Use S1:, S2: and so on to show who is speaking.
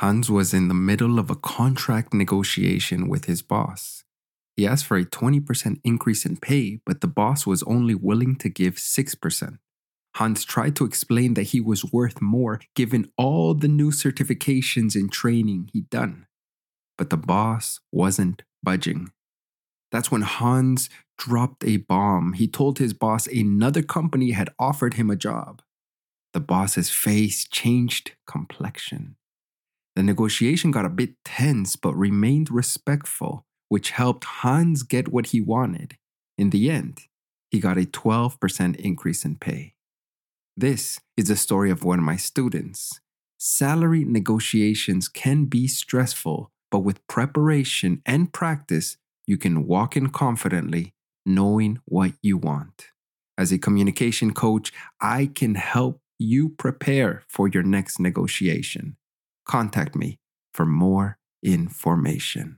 S1: Hans was in the middle of a contract negotiation with his boss. He asked for a 20% increase in pay, but the boss was only willing to give 6%. Hans tried to explain that he was worth more given all the new certifications and training he'd done. But the boss wasn't budging. That's when Hans dropped a bomb. He told his boss another company had offered him a job. The boss's face changed complexion. The negotiation got a bit tense but remained respectful, which helped Hans get what he wanted. In the end, he got a 12% increase in pay. This is the story of one of my students. Salary negotiations can be stressful, but with preparation and practice, you can walk in confidently knowing what you want. As a communication coach, I can help you prepare for your next negotiation. Contact me for more information.